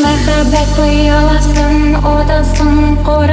mahabbat quyolasin otasin qora